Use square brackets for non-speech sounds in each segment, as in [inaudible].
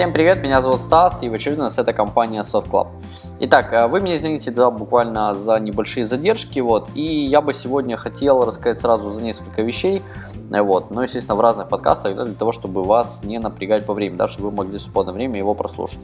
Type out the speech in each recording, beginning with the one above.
Всем привет, меня зовут Стас, и в очередной раз это компания Soft Club. Итак, э, вы меня извините, да, буквально за небольшие задержки, вот, и я бы сегодня хотел рассказать сразу за несколько вещей, э, вот, но, естественно, в разных подкастах, да, для того, чтобы вас не напрягать по времени, да, чтобы вы могли в свободное время его прослушать.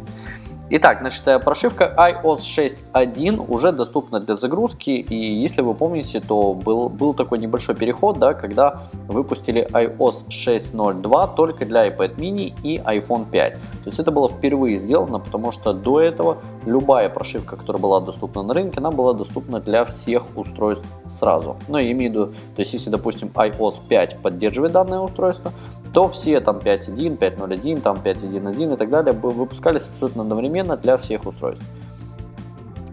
Итак, значит, э, прошивка iOS 6.1 уже доступна для загрузки, и если вы помните, то был, был такой небольшой переход, да, когда выпустили iOS 6.0.2 только для iPad mini и iPhone 5. То есть это было впервые сделано, потому что до этого любая прошивка, которая была доступна на рынке, она была доступна для всех устройств сразу. Ну, я имею в виду, то есть если, допустим, iOS 5 поддерживает данное устройство, то все там 5.1, 5.0.1, там 5.1.1 и так далее выпускались абсолютно одновременно для всех устройств.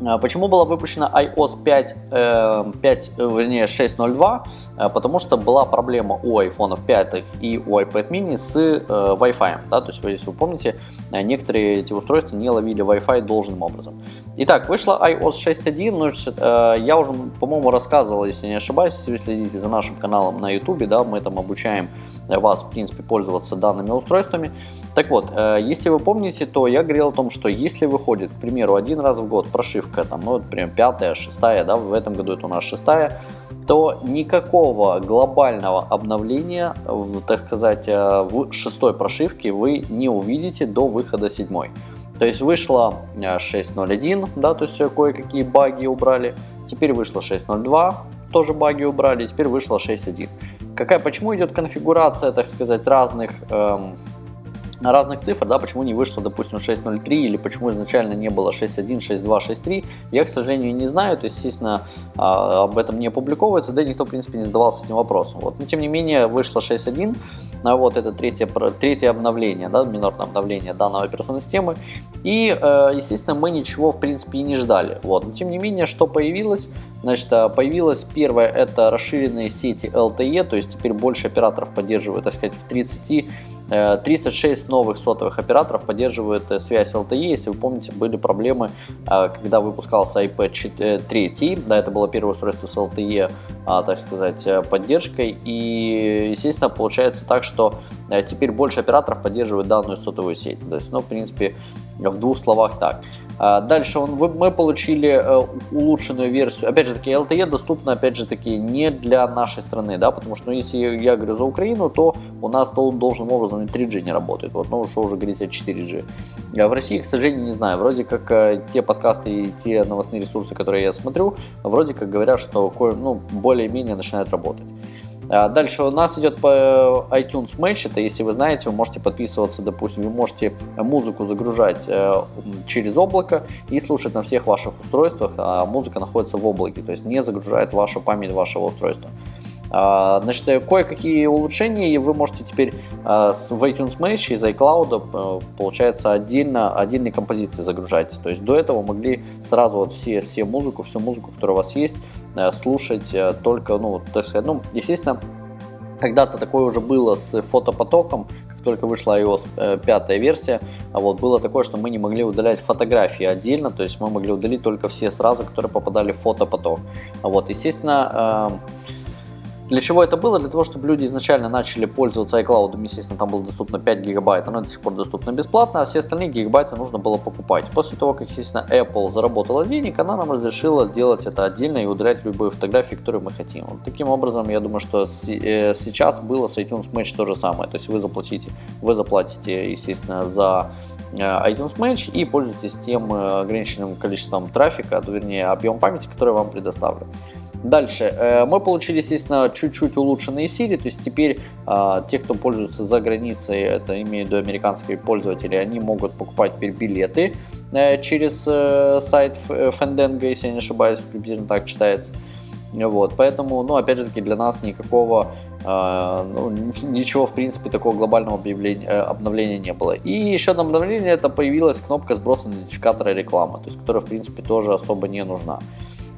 А почему была выпущена iOS 5, 5 э, вернее 6.02? Э, потому что была проблема у iPhone 5 и у iPad mini с э, Wi-Fi. Да? То есть, если вы помните, некоторые эти устройства не ловили Wi-Fi должным образом. Итак, вышла iOS 6.1. Ну, я уже, по-моему, рассказывал, если не ошибаюсь, если вы следите за нашим каналом на YouTube, да, мы там обучаем вас, в принципе, пользоваться данными устройствами. Так вот, если вы помните, то я говорил о том, что если выходит, к примеру, один раз в год прошивка, там, ну, например, пятая, шестая, да, в этом году это у нас шестая, то никакого глобального обновления, так сказать, э, в шестой прошивке вы не увидите до выхода седьмой. То есть вышла 6.01, э, да, то есть кое-какие баги убрали. Теперь вышло 6.02, тоже баги убрали. Теперь вышло 6.1. Какая, почему идет конфигурация, так сказать, разных эм, разных цифр, да, почему не вышло, допустим, 6.03 или почему изначально не было 6.1, 6.2, 6.3, я, к сожалению, не знаю, то есть, естественно, а, об этом не опубликовывается, да и никто, в принципе, не задавался этим вопросом. Вот. Но, тем не менее, вышло 6.1, а вот это третье, третье обновление, да, минорное обновление данной операционной системы, и, э, естественно, мы ничего, в принципе, и не ждали. Вот. Но, тем не менее, что появилось? Значит, а, появилось первое, это расширенные сети LTE, то есть теперь больше операторов поддерживают, так сказать, в 30 36 э, новых сотовых операторов поддерживают э, связь LTE. Если вы помните, были проблемы, э, когда выпускался iPad 3, да, это было первое устройство с LTE, так сказать, поддержкой. И, естественно, получается так, что теперь больше операторов поддерживают данную сотовую сеть. То есть, ну, в принципе, в двух словах так. А, дальше он, мы получили э, улучшенную версию. Опять же таки, LTE доступна, опять же таки, не для нашей страны, да, потому что, ну, если я говорю за Украину, то у нас должным образом 3G не работает. Вот, ну, что уже говорить о 4G. А в России, к сожалению, не знаю. Вроде как э, те подкасты и те новостные ресурсы, которые я смотрю, вроде как говорят, что ну, более-менее начинают работать. А, дальше у нас идет по iTunes Match. Это, если вы знаете, вы можете подписываться, допустим, вы можете музыку загружать э, через облако и слушать на всех ваших устройствах, а музыка находится в облаке, то есть не загружает вашу память вашего устройства. А, значит, э, кое-какие улучшения, вы можете теперь а, в iTunes Match из iCloud, э, получается, отдельно, отдельные композиции загружать. То есть до этого могли сразу вот все, все музыку, всю музыку, которая у вас есть, э, слушать только, ну, так сказать, ну, естественно, когда-то такое уже было с фотопотоком, как только вышла iOS 5 версия, а вот было такое, что мы не могли удалять фотографии отдельно, то есть мы могли удалить только все сразу, которые попадали в фотопоток. Вот, естественно, для чего это было? Для того, чтобы люди изначально начали пользоваться iCloud. Естественно, там было доступно 5 гигабайт, оно до сих пор доступно бесплатно, а все остальные гигабайты нужно было покупать. После того, как, естественно, Apple заработала денег, она нам разрешила делать это отдельно и удалять любые фотографии, которые мы хотим. Вот таким образом, я думаю, что э, сейчас было с iTunes Match то же самое. То есть вы заплатите, вы заплатите, естественно, за iTunes Match и пользуетесь тем э, ограниченным количеством трафика, вернее, объем памяти, который вам предоставлен. Дальше. Э, мы получили, естественно, чуть-чуть улучшенные Siri, то есть теперь а, те, кто пользуется за границей, это имею виду американские пользователи, они могут покупать теперь билеты э, через э, сайт Fandango, если я не ошибаюсь, приблизительно так читается. Вот, поэтому, ну, опять же таки, для нас никакого, э, ну, [laughs] ничего, в принципе, такого глобального объявления, обновления не было. И еще одно обновление, это появилась кнопка сброса идентификатора рекламы, то есть, которая, в принципе, тоже особо не нужна.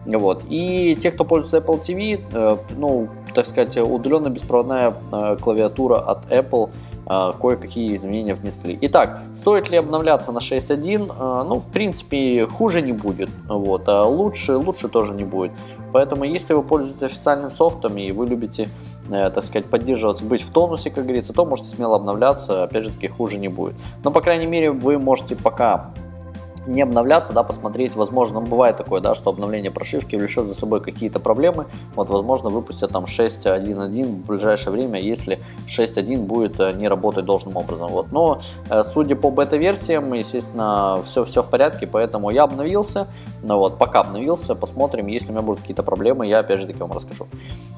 Вот. И те, кто пользуется Apple TV, э, ну, так сказать, удаленно беспроводная э, клавиатура от Apple э, кое-какие изменения внесли. Итак, стоит ли обновляться на 6.1? Ну, в принципе, хуже не будет. Вот. А лучше, лучше тоже не будет. Поэтому, если вы пользуетесь официальным софтом и вы любите, э, так сказать, поддерживаться, быть в тонусе, как говорится, то можете смело обновляться, опять же таки, хуже не будет. Но, по крайней мере, вы можете пока не обновляться, да, посмотреть, возможно, бывает такое, да, что обновление прошивки влечет за собой какие-то проблемы, вот, возможно, выпустят там 6.1.1 в ближайшее время, если 6.1 будет э, не работать должным образом, вот, но, э, судя по бета-версиям, естественно, все, все в порядке, поэтому я обновился, ну вот, пока обновился, посмотрим, если у меня будут какие-то проблемы, я опять же таки вам расскажу.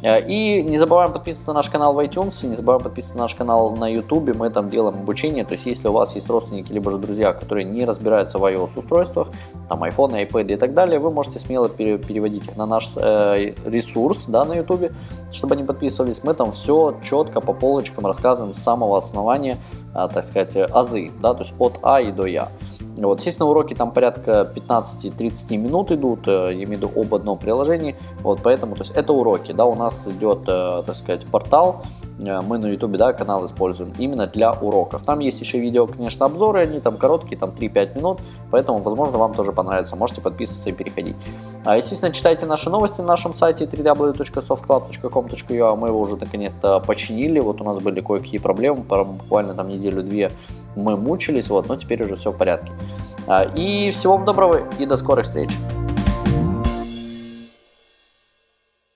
Э, и не забываем подписываться на наш канал в iTunes, не забываем подписываться на наш канал на YouTube, мы там делаем обучение, то есть если у вас есть родственники, либо же друзья, которые не разбираются в iOS устройствах, там iPhone, iPad и так далее, вы можете смело переводить их на наш э, ресурс да, на YouTube, чтобы они подписывались. Мы там все четко по полочкам рассказываем с самого основания, э, так сказать, азы, да, то есть от А и до Я. Вот, естественно, уроки там порядка 15-30 минут идут, э, я имею в виду об одном приложении, вот, поэтому, то есть это уроки, да, у нас идет, так сказать, портал, мы на YouTube, да, канал используем именно для уроков. Там есть еще видео, конечно, обзоры, они там короткие, там 3-5 минут, поэтому, возможно, вам тоже понравится, можете подписываться и переходить. А, естественно, читайте наши новости на нашем сайте www.softclub.com.ua, мы его уже наконец-то починили, вот у нас были кое-какие проблемы, буквально там неделю-две мы мучились, вот, но теперь уже все в порядке. А, и всего вам доброго и до скорых встреч.